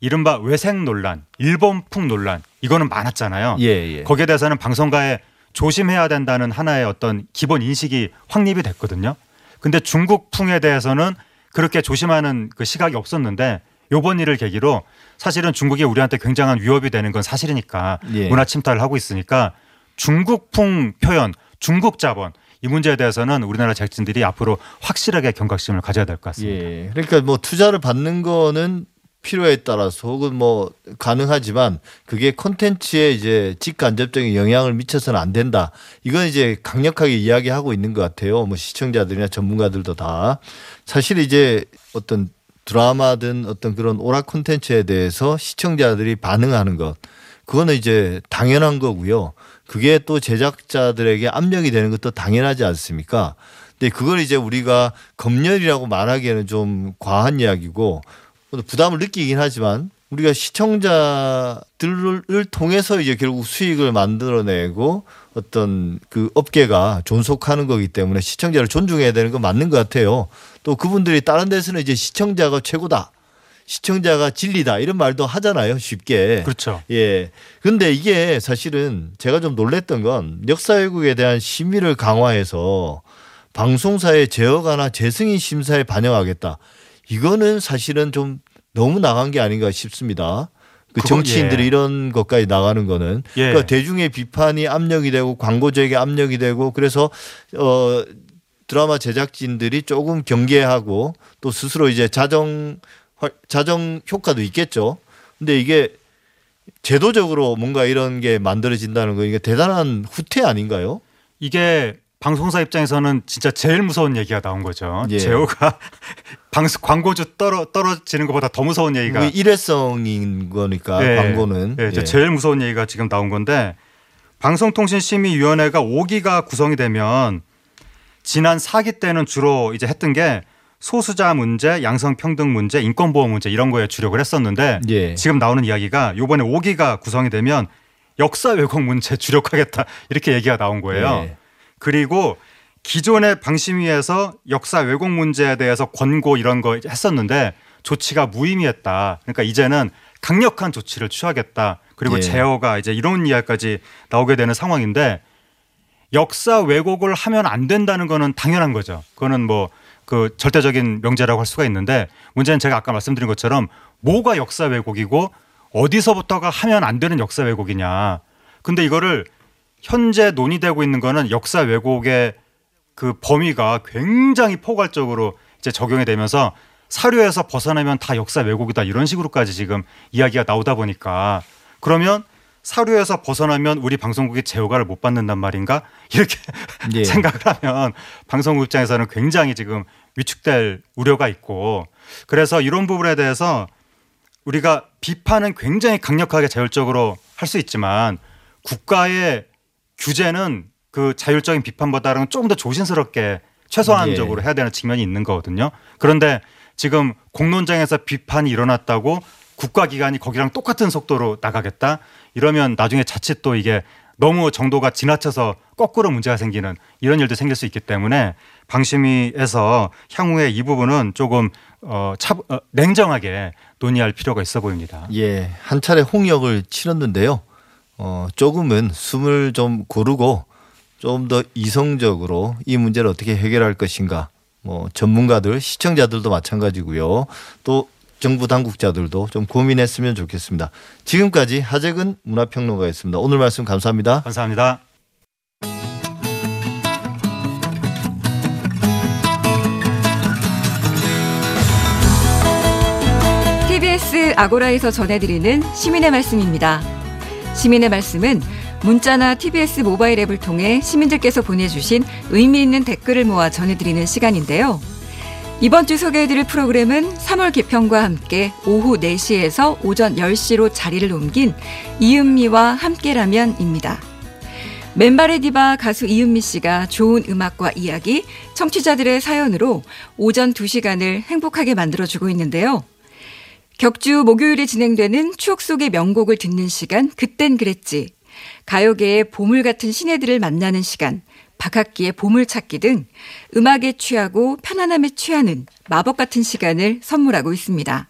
이른바 외생 논란, 일본풍 논란 이거는 많았잖아요.
예, 예.
거기에 대해서는 방송가에 조심해야 된다는 하나의 어떤 기본 인식이 확립이 됐거든요. 근데 중국풍에 대해서는 그렇게 조심하는 그 시각이 없었는데 요번 일을 계기로 사실은 중국이 우리한테 굉장한 위협이 되는 건 사실이니까
예.
문화 침탈을 하고 있으니까 중국풍 표현, 중국 자본 이 문제에 대해서는 우리나라 제작진들이 앞으로 확실하게 경각심을 가져야 될 것 같습니다.
예. 그러니까 뭐 투자를 받는 거는 필요에 따라서 혹은 뭐 가능하지만 그게 콘텐츠에 이제 직간접적인 영향을 미쳐서는 안 된다. 이건 이제 강력하게 이야기하고 있는 것 같아요. 뭐 시청자들이나 전문가들도 다 사실 이제 어떤 드라마든 어떤 그런 오락 콘텐츠에 대해서 시청자들이 반응하는 것 그거는 이제 당연한 거고요. 그게 또 제작자들에게 압력이 되는 것도 당연하지 않습니까? 근데 그걸 이제 우리가 검열이라고 말하기에는 좀 과한 이야기고 부담을 느끼긴 하지만 우리가 시청자들을 통해서 이제 결국 수익을 만들어내고 어떤 그 업계가 존속하는 거기 때문에 시청자를 존중해야 되는 건 맞는 것 같아요. 또 그분들이 다른 데서는 이제 시청자가 최고다. 시청자가 진리다. 이런 말도 하잖아요. 쉽게.
그렇죠.
예. 근데 이게 사실은 제가 좀 놀랬던 건 역사 왜곡에 대한 심의를 강화해서 방송사의 제어가나 재승인 심사에 반영하겠다. 이거는 사실은 좀 너무 나간 게 아닌가 싶습니다. 그 정치인들이
예.
이런 것까지 나가는 거는
예.
그러니까 대중의 비판이 압력이 되고 광고주에게 압력이 되고 그래서 어 드라마 제작진들이 조금 경계하고 또 스스로 이제 자정 활- 자정 효과도 있겠죠. 근데 이게 제도적으로 뭔가 이런 게 만들어진다는 거 이게 대단한 후퇴 아닌가요?
이게 방송사 입장에서는 진짜 제일 무서운 얘기가 나온 거죠.
예.
제호가 방송 광고주 떨어 떨어지는 것보다 더 무서운 얘기가
그게 일회성인 거니까
예,
광고는
예,
예.
제일 무서운 얘기가 지금 나온 건데 방송통신심의위원회가 5기가 구성이 되면 지난 4기 때는 주로 이제 했던 게 소수자 문제, 양성평등 문제, 인권보호 문제 이런 거에 주력을 했었는데
예.
지금 나오는 이야기가 요번에 5기가 구성이 되면 역사 왜곡 문제 주력하겠다 이렇게 얘기가 나온 거예요.
예.
그리고 기존의 방심위에서 역사 왜곡 문제에 대해서 권고 이런 거 했었는데 조치가 무의미했다. 그러니까 이제는 강력한 조치를 취하겠다. 그리고
예.
제어가 이제 이런 이야기까지 나오게 되는 상황인데 역사 왜곡을 하면 안 된다는 거는 당연한 거죠. 그거는 뭐 그 절대적인 명제라고 할 수가 있는데 문제는 제가 아까 말씀드린 것처럼 뭐가 역사 왜곡이고 어디서부터가 하면 안 되는 역사 왜곡이냐. 근데 이거를 현재 논의되고 있는 거는 역사 왜곡의 그 범위가 굉장히 포괄적으로 이제 적용이 되면서 사료에서 벗어나면 다 역사 왜곡이다 이런 식으로까지 지금 이야기가 나오다 보니까 그러면 사료에서 벗어나면 우리 방송국이 제어가를 못 받는단 말인가 이렇게
예.
생각을 하면 방송국 입장에서는 굉장히 지금 위축될 우려가 있고 그래서 이런 부분에 대해서 우리가 비판은 굉장히 강력하게 자율적으로 할 수 있지만 국가의 규제는 그 자율적인 비판보다는 조금 더 조심스럽게 최소한적으로
예.
해야 되는 측면이 있는 거거든요. 그런데 지금 공론장에서 비판이 일어났다고 국가기관이 거기랑 똑같은 속도로 나가겠다 이러면 나중에 자칫 또 이게 너무 정도가 지나쳐서 거꾸로 문제가 생기는 이런 일도 생길 수 있기 때문에 방심위에서 향후에 이 부분은 조금 어, 차, 어, 냉정하게 논의할 필요가 있어 보입니다.
예, 한 차례 홍역을 치렀는데요. 어, 조금은 숨을 좀 고르고 좀 더 이성적으로 이 문제를 어떻게 해결할 것인가. 뭐 전문가들, 시청자들도 마찬가지고요. 또 정부 당국자들도 좀 고민했으면 좋겠습니다. 지금까지 하재근 문화평론가였습니다. 오늘 말씀 감사합니다.
감사합니다.
TBS 아고라에서 전해드리는 시민의 말씀입니다. 시민의 말씀은 문자나 TBS 모바일 앱을 통해 시민들께서 보내주신 의미 있는 댓글을 모아 전해드리는 시간인데요. 이번 주 소개해드릴 프로그램은 3월 개편과 함께 오후 4시에서 오전 10시로 자리를 옮긴 이은미와 함께라면입니다. 맨발의 디바 가수 이은미 씨가 좋은 음악과 이야기, 청취자들의 사연으로 오전 2시간을 행복하게 만들어주고 있는데요. 격주 목요일에 진행되는 추억 속의 명곡을 듣는 시간, 그땐 그랬지. 가요계의 보물 같은 신예들을 만나는 시간, 박학기의 보물찾기 등 음악에 취하고 편안함에 취하는 마법 같은 시간을 선물하고 있습니다.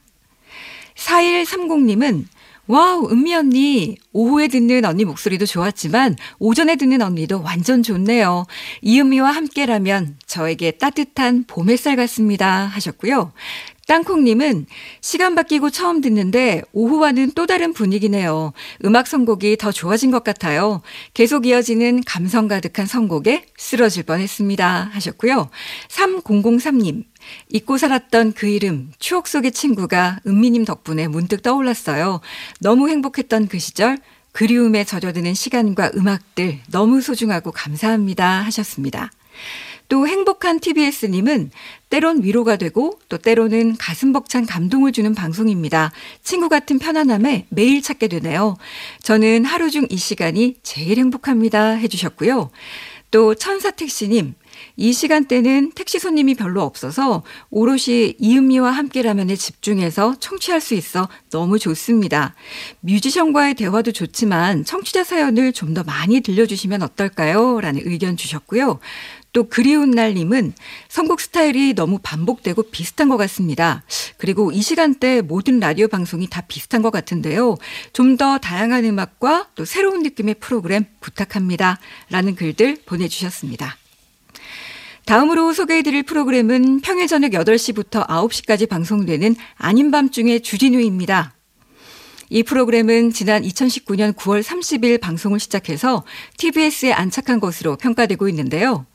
4130님은 와우, 은미 언니. 오후에 듣는 언니 목소리도 좋았지만 오전에 듣는 언니도 완전 좋네요. 이은미와 함께라면 저에게 따뜻한 봄 햇살 같습니다. 하셨고요. 땅콩님은 시간 바뀌고 처음 듣는데 오후와는 또 다른 분위기네요. 음악 선곡이 더 좋아진 것 같아요. 계속 이어지는 감성 가득한 선곡에 쓰러질 뻔했습니다. 하셨고요. 3003님. 잊고 살았던 그 이름, 추억 속의 친구가 은미님 덕분에 문득 떠올랐어요. 너무 행복했던 그 시절, 그리움에 젖어드는 시간과 음악들 너무 소중하고 감사합니다. 하셨습니다. 또 행복한 TBS님은 때론 위로가 되고 또 때로는 가슴 벅찬 감동을 주는 방송입니다. 친구 같은 편안함에 매일 찾게 되네요. 저는 하루 중 이 시간이 제일 행복합니다. 해주셨고요. 또 천사택시님, 이 시간대는 택시 손님이 별로 없어서 오롯이 이은미와 함께라면에 집중해서 청취할 수 있어 너무 좋습니다. 뮤지션과의 대화도 좋지만 청취자 사연을 좀 더 많이 들려주시면 어떨까요? 라는 의견 주셨고요. 또 그리운 날님은 선곡 스타일이 너무 반복되고 비슷한 것 같습니다. 그리고 이 시간대 모든 라디오 방송이 다 비슷한 것 같은데요. 좀 더 다양한 음악과 또 새로운 느낌의 프로그램 부탁합니다. 라는 글들 보내주셨습니다. 다음으로 소개해드릴 프로그램은 평일 저녁 8시부터 9시까지 방송되는 아닌 밤중의 주진우입니다. 이 프로그램은 지난 2019년 9월 30일 방송을 시작해서 TBS에 안착한 것으로 평가되고 있는데요.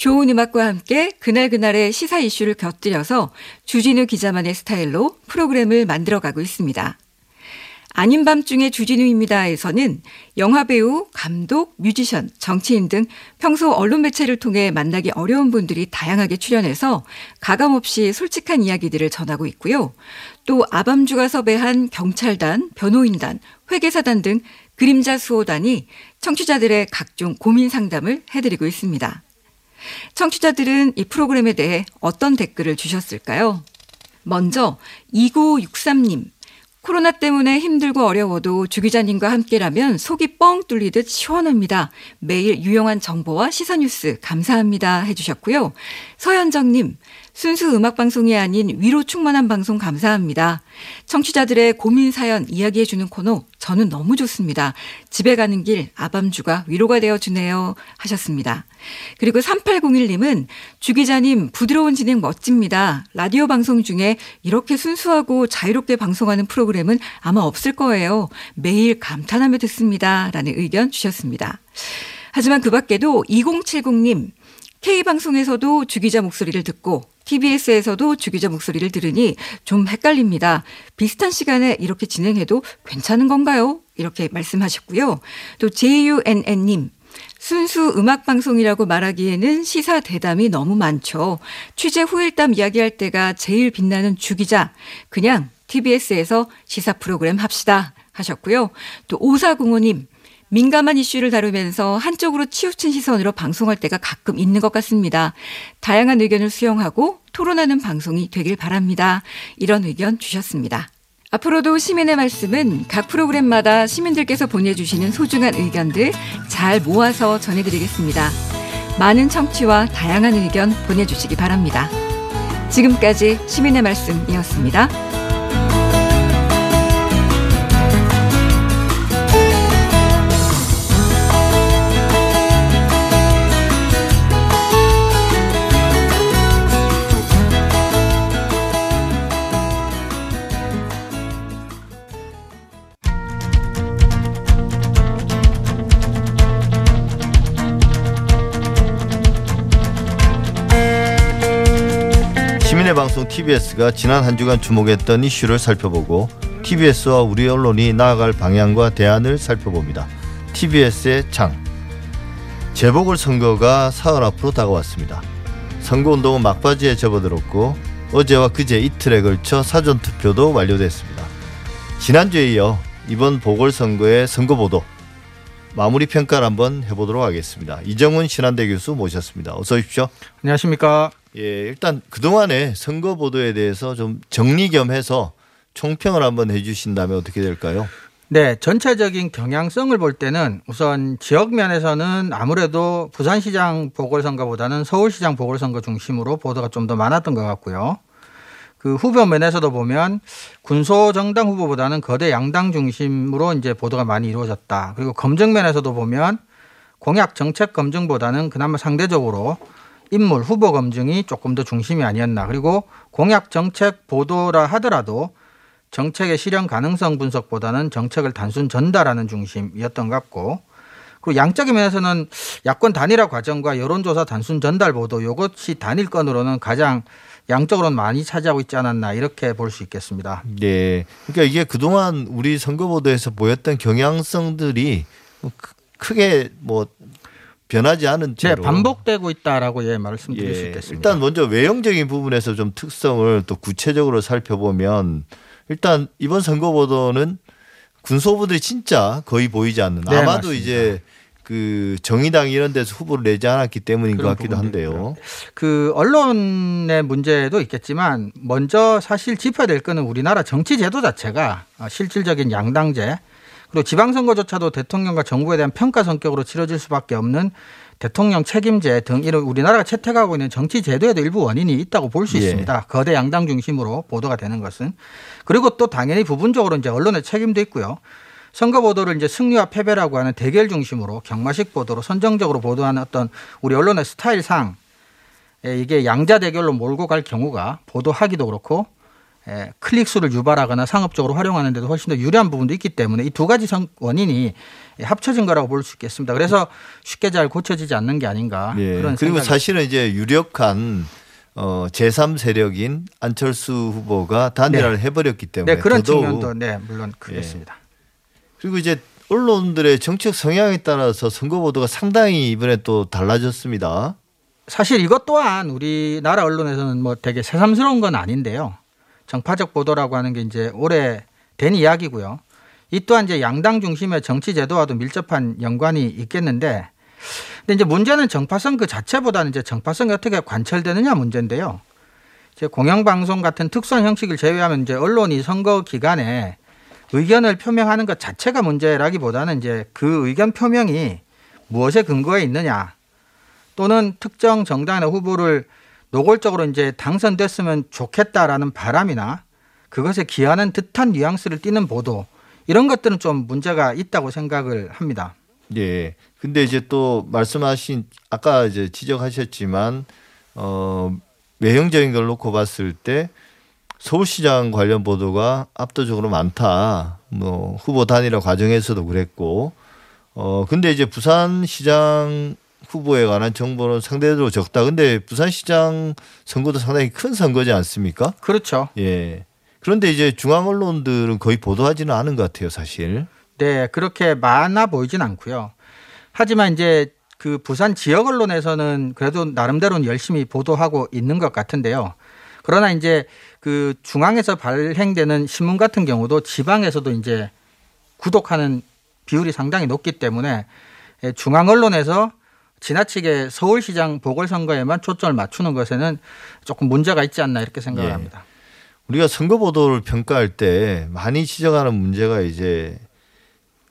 좋은 음악과 함께 그날그날의 시사 이슈를 곁들여서 주진우 기자만의 스타일로 프로그램을 만들어가고 있습니다. 아닌 밤중의 주진우입니다에서는 영화배우, 감독, 뮤지션, 정치인 등 평소 언론 매체를 통해 만나기 어려운 분들이 다양하게 출연해서 가감없이 솔직한 이야기들을 전하고 있고요. 또 아밤주가 섭외한 경찰단, 변호인단, 회계사단 등 그림자 수호단이 청취자들의 각종 고민 상담을 해드리고 있습니다. 청취자들은 이 프로그램에 대해 어떤 댓글을 주셨을까요? 먼저 2963님. 코로나 때문에 힘들고 어려워도 주 기자님과 함께라면 속이 뻥 뚫리듯 시원합니다. 매일 유용한 정보와 시선 뉴스 감사합니다 해주셨고요. 서현정님, 순수 음악 방송이 아닌 위로 충만한 방송 감사합니다. 청취자들의 고민 사연 이야기해 주는 코너 저는 너무 좋습니다. 집에 가는 길 아밤주가 위로가 되어 주네요 하셨습니다. 그리고 3801님은 주 기자님 부드러운 진행 멋집니다. 라디오 방송 중에 이렇게 순수하고 자유롭게 방송하는 프로그램은 아마 없을 거예요. 매일 감탄하며 듣습니다. 라는 의견 주셨습니다. 하지만 그 밖에도 2070님 K방송에서도 주기자 목소리를 듣고 TBS에서도 주기자 목소리를 들으니 좀 헷갈립니다. 비슷한 시간에 이렇게 진행해도 괜찮은 건가요? 이렇게 말씀하셨고요. 또 JUNN님. 순수 음악 방송이라고 말하기에는 시사 대담이 너무 많죠. 취재 후일담 이야기할 때가 제일 빛나는 주기자. 그냥 TBS에서 시사 프로그램 합시다. 하셨고요. 또 오사공호님. 민감한 이슈를 다루면서 한쪽으로 치우친 시선으로 방송할 때가 가끔 있는 것 같습니다. 다양한 의견을 수용하고 토론하는 방송이 되길 바랍니다. 이런 의견 주셨습니다. 앞으로도 시민의 말씀은 각 프로그램마다 시민들께서 보내주시는 소중한 의견들 잘 모아서 전해드리겠습니다. 많은 청취와 다양한 의견 보내주시기 바랍니다. 지금까지 시민의 말씀이었습니다.
TBS가 지난 한 주간 주목했던 이슈를 살펴보고 TBS와 우리 언론이 나아갈 방향과 대안을 살펴봅니다. TBS의 창 재보궐 선거가 사흘 앞으로 다가왔습니다. 선거운동은 막바지에 접어들었고 어제와 그제 이틀에 걸쳐 사전투표도 완료됐습니다. 지난주에 이어 이번 보궐선거의 선거보도 마무리 평가를 한번 해보도록 하겠습니다. 이정훈 신한대 교수 모셨습니다. 어서 오십시오.
안녕하십니까.
예, 일단 그동안의 선거 보도에 대해서 좀 정리 겸 해서 총평을 한번 해 주신다면 어떻게 될까요?
네, 전체적인 경향성을 볼 때는 우선 지역 면에서는 아무래도 부산시장 보궐선거보다는 서울시장 보궐선거 중심으로 보도가 좀 더 많았던 것 같고요. 그 후보 면에서도 보면 군소 정당 후보보다는 거대 양당 중심으로 이제 보도가 많이 이루어졌다. 그리고 검증 면에서도 보면 공약 정책 검증보다는 그나마 상대적으로 인물 후보 검증이 조금 더 중심이 아니었나. 그리고 공약 정책 보도라 하더라도 정책의 실현 가능성 분석보다는 정책을 단순 전달하는 중심이었던 것 같고 그리고 양적인 면에서는 야권 단일화 과정과 여론조사 단순 전달 보도 이것이 단일 건으로는 가장 양적으로는 많이 차지하고 있지 않았나 이렇게 볼 수 있겠습니다.
네. 그러니까 이게 그동안 우리 선거 보도에서 보였던 경향성들이 크게 뭐 변하지 않은
네,
채로
반복되고 있다라고 예 말씀드릴 수
예,
있겠습니다.
일단 먼저 외형적인 부분에서 좀 특성을 또 구체적으로 살펴보면 일단 이번 선거 보도는 군소부들이 진짜 거의 보이지 않는
네,
아마도
맞습니다.
이제 그 정의당 이런 데서 후보를 내지 않았기 때문인 것 같기도
부분도
한데요.
그 언론의 문제도 있겠지만 먼저 사실 짚어야 될 거는 우리나라 정치 제도 자체가 아, 실질적인 양당제 그리고 지방선거조차도 대통령과 정부에 대한 평가 성격으로 치러질 수밖에 없는 대통령 책임제 등 이런 우리나라가 채택하고 있는 정치 제도에도 일부 원인이 있다고 볼수
예.
있습니다. 거대 양당 중심으로 보도가 되는 것은 그리고 또 당연히 부분적으로 이제 언론의 책임도 있고요. 선거 보도를 이제 승리와 패배라고 하는 대결 중심으로 경마식 보도로 선정적으로 보도하는 어떤 우리 언론의 스타일상 에, 이게 양자 대결로 몰고 갈 경우가 보도하기도 그렇고 에, 클릭 수를 유발하거나 상업적으로 활용하는 데도 훨씬 더 유리한 부분도 있기 때문에 이 두 가지 성- 원인이 예, 합쳐진 거라고 볼 수 있겠습니다. 그래서 쉽게 잘 고쳐지지 않는 게 아닌가
예.
그런
그리고 사실은 이제 유력한 어, 제3 세력인 안철수 후보가 단일화를 해버렸기 때문에
네, 그런 측면도 네, 물론 크겠습니다.
그리고 이제 언론들의 정책 성향에 따라서 선거 보도가 상당히 이번에 또 달라졌습니다.
사실 이것 또한 우리나라 언론에서는 뭐 되게 새삼스러운 건 아닌데요. 정파적 보도라고 하는 게 이제 오래 된 이야기고요. 이 또한 이제 양당 중심의 정치 제도와도 밀접한 연관이 있겠는데 근데 이제 문제는 정파성 그 자체보다는 이제 정파성이 어떻게 관철되느냐 문제인데요. 이제 공영방송 같은 특수한 형식을 제외하면 이제 언론이 선거 기간에 의견을 표명하는 것 자체가 문제라기보다는 이제 그 의견 표명이 무엇에 근거해 있느냐 또는 특정 정당이나 후보를 노골적으로 이제 당선됐으면 좋겠다라는 바람이나 그것에 기하는 듯한 뉘앙스를 띠는 보도 이런 것들은 좀 문제가 있다고 생각을 합니다.
예. 근데 이제 또 말씀하신 아까 이제 지적하셨지만 어 외형적인 걸 놓고 봤을 때 서울시장 관련 보도가 압도적으로 많다. 뭐 후보 단일화 과정에서도 그랬고 어 근데 이제 부산시장 후보에 관한 정보는 상대적으로 적다. 근데 부산시장 선거도 상당히 큰 선거지 않습니까?
그렇죠.
예. 그런데 이제 중앙 언론들은 거의 보도하지는 않은 것 같아요, 사실.
네, 그렇게 많아 보이진 않고요. 하지만 이제 그 부산 지역 언론에서는 그래도 나름대로는 열심히 보도하고 있는 것 같은데요. 그러나 이제 그 중앙에서 발행되는 신문 같은 경우도 지방에서도 이제 구독하는 비율이 상당히 높기 때문에 예, 중앙 언론에서 지나치게 서울시장 보궐선거에만 초점을 맞추는 것에는 조금 문제가 있지 않나 이렇게 생각을
예.
합니다.
우리가 선거 보도를 평가할 때 많이 지적하는 문제가 이제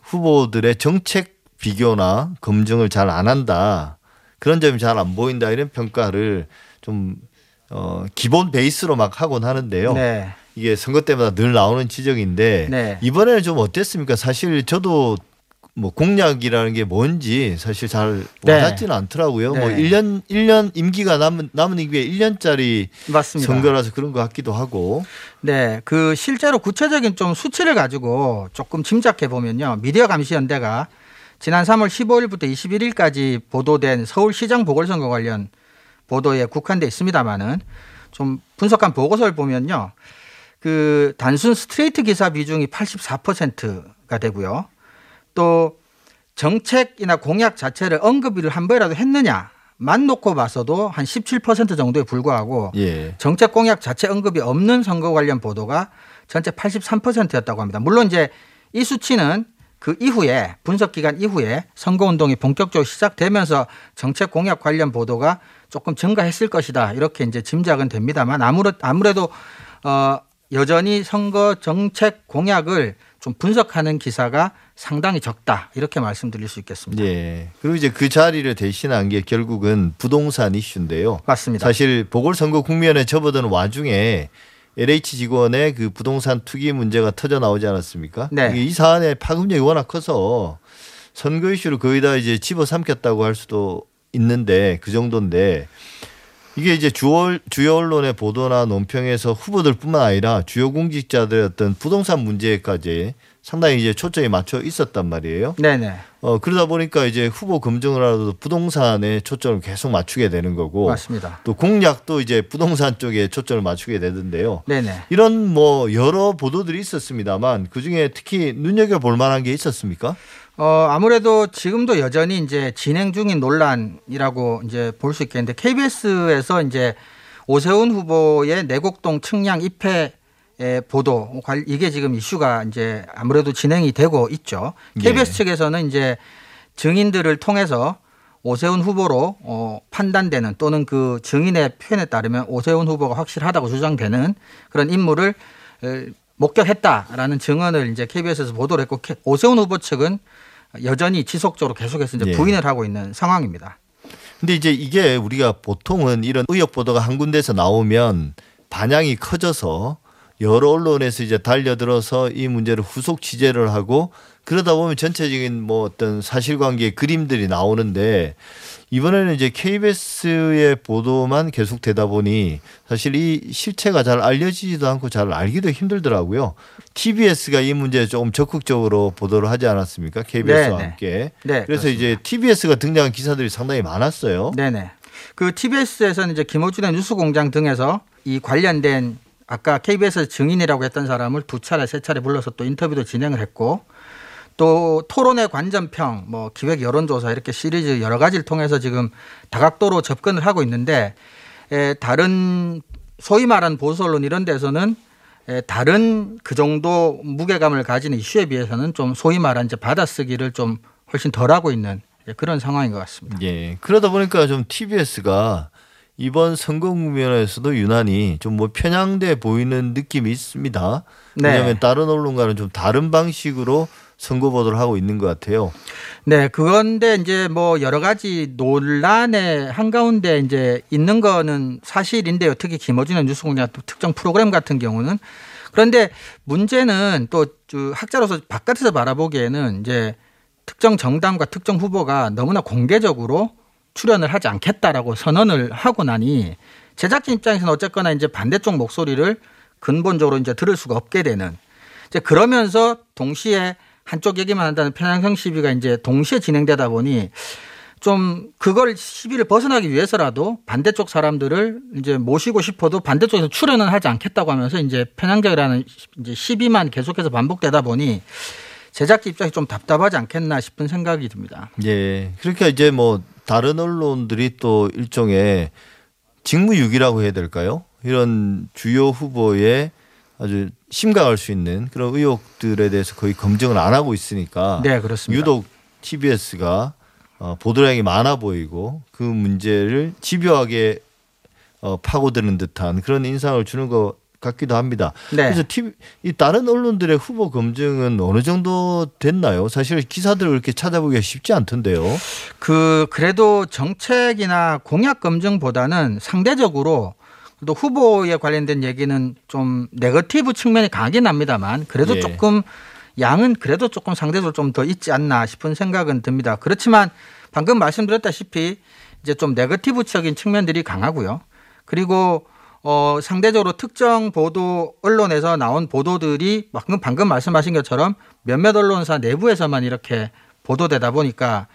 후보들의 정책 비교나 검증을 잘 안 한다. 그런 점이 잘 안 보인다. 이런 평가를 좀 어, 기본 베이스로 막 하곤 하는데요.
네.
이게 선거 때마다 늘 나오는 지적인데
네.
이번에는 좀 어땠습니까? 사실 저도 뭐 공약이라는 게 뭔지 사실 잘
네.
와닿지는 않더라고요. 뭐
네.
1년 1년 임기가 남은 남은 임기에 1년짜리
맞습니다.
선거라서 그런 것 같기도 하고.
네, 그 실제로 구체적인 좀 수치를 가지고 조금 짐작해 보면요. 미디어 감시 연대가 지난 3월 15일부터 21일까지 보도된 서울시장 보궐선거 관련 보도에 국한돼 있습니다만은 좀 분석한 보고서를 보면요. 그 단순 스트레이트 기사 비중이 84%가 되고요. 또 정책이나 공약 자체를 언급을 한 번이라도 했느냐 만 놓고 봐서도 한 17% 정도에 불과하고
예.
정책 공약 자체 언급이 없는 선거 관련 보도가 전체 83%였다고 합니다. 물론 이제 이 수치는 그 이후에 분석 기간 이후에 선거 운동이 본격적으로 시작되면서 정책 공약 관련 보도가 조금 증가했을 것이다 이렇게 이제 짐작은 됩니다만 아무래 아무래도 어 여전히 선거 정책 공약을 좀 분석하는 기사가 상당히 적다 이렇게 말씀드릴 수 있겠습니다.
예. 그리고 이제 그 자리를 대신한 게 결국은 부동산 이슈인데요.
맞습니다.
사실 보궐선거 국면에 접어든 와중에 LH 직원의 그 부동산 투기 문제가 터져 나오지 않았습니까?
네.
이 사안의 파급력이 워낙 커서 선거 이슈를 거의 다 이제 집어삼켰다고 할 수도 있는데 그 정도인데 이게 이제 주요, 주요 언론의 보도나 논평에서 후보들뿐만 아니라 주요 공직자들의 어떤 부동산 문제까지 상당히 이제 초점이 맞춰 있었단 말이에요.
네네
어 그러다 보니까 이제 후보 검증을 하더라도 부동산에 초점을 계속 맞추게 되는 거고
맞습니다.
또 공약도 이제 부동산 쪽에 초점을 맞추게 되던데요.
네네.
이런 뭐 여러 보도들이 있었습니다만 그 중에 특히 눈여겨 볼 만한 게 있었습니까?
어, 아무래도 지금도 여전히 이제 진행 중인 논란이라고 이제 볼 수 있겠는데 KBS에서 이제 오세훈 후보의 내곡동 측량 입회 의 보도 관- 이게 지금 이슈가 이제 아무래도 진행이 되고 있죠. KBS
예.
측에서는 이제 증인들을 통해서 오세훈 후보로 어, 판단되는 또는 그 증인의 표현에 따르면 오세훈 후보가 확실하다고 주장되는 그런 인물을 에, 목격했다라는 증언을 이제 KBS에서 보도를 했고 케- 오세훈 후보 측은 여전히 지속적으로 계속해서 이제
예.
부인을 하고 있는 상황입니다.
근데 이제 이게 우리가 보통은 이런 의혹 보도가 한 군데서 나오면 반향이 커져서 여러 언론에서 이제 달려들어서 이 문제를 후속 취재를 하고 그러다 보면 전체적인 뭐 어떤 사실관계의 그림들이 나오는데 이번에는 이제 KBS의 보도만 계속 되다 보니 사실 이 실체가 잘 알려지지도 않고 잘 알기도 힘들더라고요. TBS가 이 문제에 조금 적극적으로 보도를 하지 않았습니까? KBS와
네, 네.
함께.
네,
그래서
그렇습니다.
이제 TBS가 등장한 기사들이 상당히 많았어요.
네네. 그 TBS에서는 이제 김호준의 뉴스공장 등에서 이 관련된 아까 KBS 증인이라고 했던 사람을 두 차례 세 차례 불러서 또 인터뷰도 진행을 했고 또 토론의 관전평, 뭐 기획 여론조사 이렇게 시리즈 여러 가지를 통해서 지금 다각도로 접근을 하고 있는데 에, 다른 소위 말하는 보수 언론 이런 데서는 에, 다른 그 정도 무게감을 가지는 이슈에 비해서는 좀 소위 말한 이제 받아쓰기를 좀 훨씬 덜 하고 있는 예, 그런 상황인 것 같습니다.
예. 그러다 보니까 좀 TBS가 이번 선거 국면에서도 유난히 좀 뭐 편향돼 보이는 느낌이 있습니다.
네.
왜냐하면 다른 언론과는 좀 다른 방식으로 선거 보도를 하고 있는 것 같아요.
네, 그건데 이제 뭐 여러 가지 논란의 한가운데 이제 있는 거는 사실인데요. 특히 김어준의 뉴스공장 특정 프로그램 같은 경우는 그런데 문제는 또그 학자로서 바깥에서 바라보기에는 이제 특정 정당과 특정 후보가 너무나 공개적으로 출연을 하지 않겠다라고 선언을 하고 나니 제작진 입장에서는 어쨌거나 이제 반대쪽 목소리를 근본적으로 이제 들을 수가 없게 되는 이제 그러면서 동시에 한쪽 얘기만 한다는 편향성 시비가 이제 동시에 진행되다 보니 좀 그걸 시비를 벗어나기 위해서라도 반대쪽 사람들을 이제 모시고 싶어도 반대쪽에서 출연은 하지 않겠다고 하면서 이제 편향적이라는 이제 시비만 계속해서 반복되다 보니 제작자 입장이 좀 답답하지 않겠나 싶은 생각이 듭니다.
예. 그러니까 이제 뭐 다른 언론들이 또 일종의 직무유기라고 해야 될까요? 이런 주요 후보의 아주 심각할 수 있는 그런 의혹들에 대해서 거의 검증을 안 하고 있으니까
네, 그렇습니다.
유독 TBS가 어, 보도량이 많아 보이고 그 문제를 집요하게 어, 파고드는 듯한 그런 인상을 주는 것 같기도 합니다.
네.
그래서 TV, 이 다른 언론들의 후보 검증은 어느 정도 됐나요? 사실 기사들을 그렇게 찾아보기가 쉽지 않던데요.
그 그래도 정책이나 공약 검증보다는 상대적으로 또 후보에 관련된 얘기는 좀 네거티브 측면이 강하긴 합니다만 그래도
예.
조금 양은 그래도 조금 상대적으로 좀 더 있지 않나 싶은 생각은 듭니다. 그렇지만 방금 말씀드렸다시피 이제 좀 네거티브적인 측면들이 강하고요. 그리고 어 상대적으로 특정 보도 언론에서 나온 보도들이 방금 방금 말씀하신 것처럼 몇몇 언론사 내부에서만 이렇게 보도되다 보니까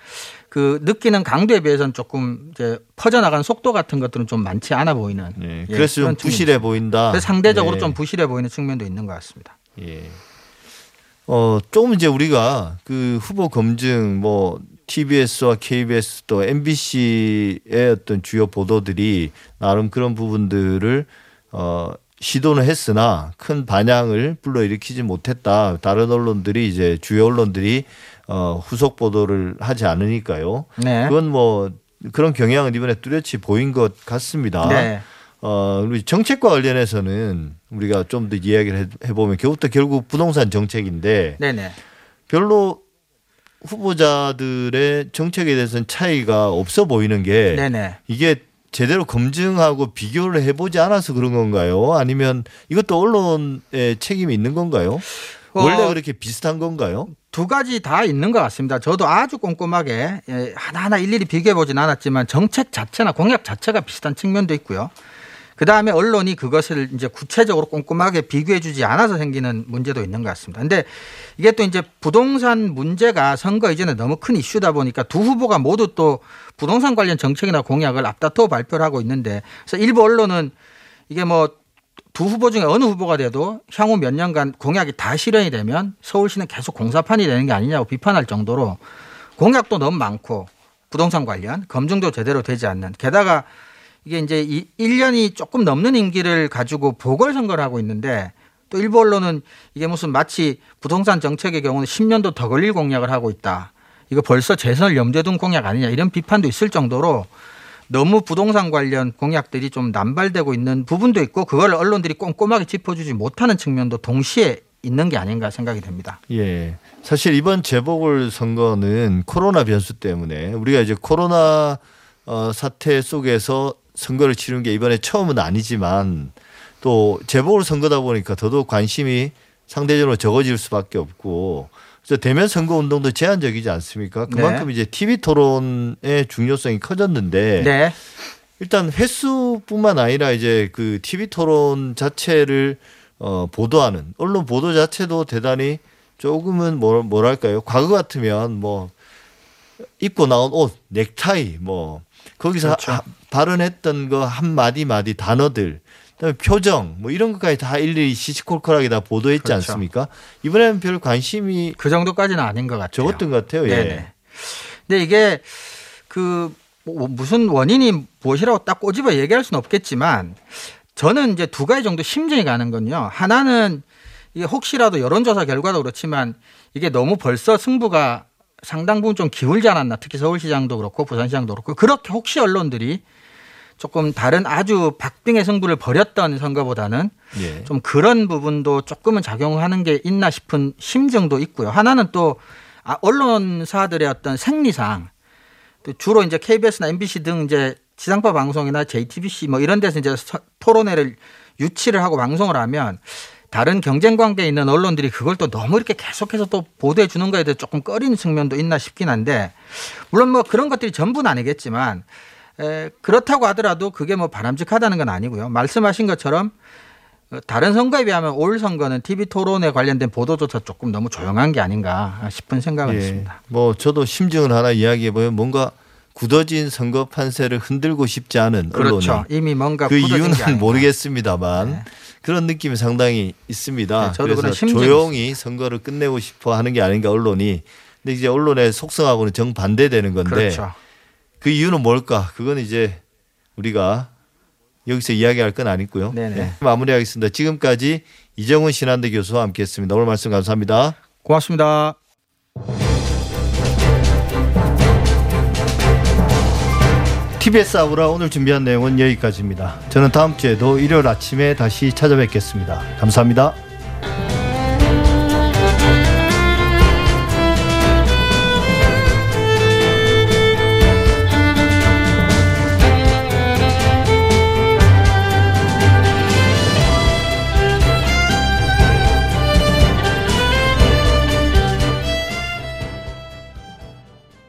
그 느끼는 강도에 비해서는 조금 이제 퍼져나가는 속도 같은 것들은 좀 많지 않아 보이는.
예,
예,
그래서 좀
그런 측면이
부실해. 보인다.
그래서 상대적으로
예.
좀 부실해 보이는 측면도 있는 것 같습니다.
예. 어, 조금 이제 우리가 그 후보 검증 뭐 TBS와 KBS 또 MBC의 어떤 주요 보도들이 나름 그런 부분들을 어 시도는 했으나 큰 반향을 불러일으키지 못했다. 다른 언론들이 이제 주요 언론들이 어 후속 보도를 하지 않으니까요.
네.
그건 뭐 그런 경향은 이번에 뚜렷이 보인 것 같습니다.
네.
어, 우리 정책과 관련해서는 우리가 좀 더 이야기를 해- 해보면 그것도 결국 부동산 정책인데
네네.
별로 후보자들의 정책에 대해서는 차이가 없어 보이는 게
네네.
이게 제대로 검증하고 비교를 해보지 않아서 그런 건가요? 아니면 이것도 언론의 책임이 있는 건가요?
어,
원래 그렇게 비슷한 건가요?
두 가지 다 있는 것 같습니다. 저도 아주 꼼꼼하게 예, 하나하나 일일이 비교해 보진 않았지만 정책 자체나 공약 자체가 비슷한 측면도 있고요. 그 다음에 언론이 그것을 이제 구체적으로 꼼꼼하게 비교해 주지 않아서 생기는 문제도 있는 것 같습니다. 근데 이게 또 이제 부동산 문제가 선거 이전에 너무 큰 이슈다 보니까 두 후보가 모두 또 부동산 관련 정책이나 공약을 앞다투어 발표를 하고 있는데 그래서 일부 언론은 이게 뭐 두 후보 중에 어느 후보가 돼도 향후 몇 년간 공약이 다 실현이 되면 서울시는 계속 공사판이 되는 게 아니냐고 비판할 정도로 공약도 너무 많고 부동산 관련 검증도 제대로 되지 않는 게다가 이게 이제 이 1년이 조금 넘는 임기를 가지고 보궐선거를 하고 있는데 또 일부 언론은 이게 무슨 마치 부동산 정책의 경우는 10년도 더 걸릴 공약을 하고 있다. 이거 벌써 재선을 염두에 둔 공약 아니냐 이런 비판도 있을 정도로 너무 부동산 관련 공약들이 좀 남발되고 있는 부분도 있고 그걸 언론들이 꼼꼼하게 짚어주지 못하는 측면도 동시에 있는 게 아닌가 생각이 됩니다.
예. 사실 이번 재보궐 선거는 코로나 변수 때문에 우리가 이제 코로나 어, 사태 속에서 선거를 치르는 게 이번에 처음은 아니지만 또 재보궐 선거다 보니까 더더욱 관심이 상대적으로 적어질 수밖에 없고 그래서 대면 선거 운동도 제한적이지 않습니까? 그만큼 이제 TV 토론의 중요성이 커졌는데
네.
일단 횟수뿐만 아니라 이제 그 TV 토론 자체를 어 보도하는 언론 보도 자체도 대단히 조금은 뭐 뭐랄까요? 과거 같으면 뭐 입고 나온 옷, 넥타이 뭐 거기서
그렇죠.
하- 발언했던 거 한 마디 마디 단어들 그다음에 표정 뭐 이런 것까지 다 일일이 시시콜콜하게 다 보도했지
그렇죠.
않습니까? 이번에는 별 관심이
그 정도까지는 아닌 것 같아요.
적었던 것 같아요. 예.
네네. 근데 이게 그뭐 무슨 원인이 무엇이라고 딱 꼬집어 얘기할 수는 없겠지만 저는 이제 두 가지 정도 심증이 가는 건요. 하나는 이게 혹시라도 여론조사 결과도 그렇지만 이게 너무 벌써 승부가 상당 부분 좀 기울지 않았나. 특히 서울시장도 그렇고 부산시장도 그렇고 그렇게 혹시 언론들이 조금 다른 아주 박빙의 승부를 벌였던 선거보다는
예.
좀 그런 부분도 조금은 작용하는 게 있나 싶은 심정도 있고요. 하나는 또 아, 언론사들의 어떤 생리상 또 주로 이제 KBS나 MBC 등 이제 지상파 방송이나 JTBC 뭐 이런 데서 이제 서- 토론회를 유치를 하고 방송을 하면 다른 경쟁 관계에 있는 언론들이 그걸 또 너무 이렇게 계속해서 또 보도해 주는 거에 대해 조금 꺼리는 측면도 있나 싶긴 한데 물론 뭐 그런 것들이 전부는 아니겠지만 에, 그렇다고 하더라도 그게 뭐 바람직하다는 건 아니고요. 말씀하신 것처럼 어, 다른 선거에 비하면 올 선거는 TV 토론에 관련된 보도조차 조금 너무 조용한 게 아닌가 싶은 생각은
예.
있습니다.
뭐 저도 심증을 하나 이야기해 보면 뭔가 굳어진 선거 판세를 흔들고 싶지 않은
그렇죠.
언론이
이미 뭔가
그 이유는. 모르겠습니다만
네.
그런 느낌이 상당히 있습니다.
네, 저도
그래서 조용히 선거를 끝내고 싶어 하는 게 아닌가 언론이. 근데 이제 언론의 속성하고는 정반대되는 건데
그렇죠.
그 이유는 뭘까? 그건 이제 우리가 여기서 이야기할 건 아니고요.
네네.
네, 마무리하겠습니다. 지금까지 이정훈 신한대 교수와 함께했습니다. 오늘 말씀 감사합니다.
고맙습니다.
TBS 아우라 오늘 준비한 내용은 여기까지입니다. 저는 다음 주에도 일요일 아침에 다시 찾아뵙겠습니다. 감사합니다.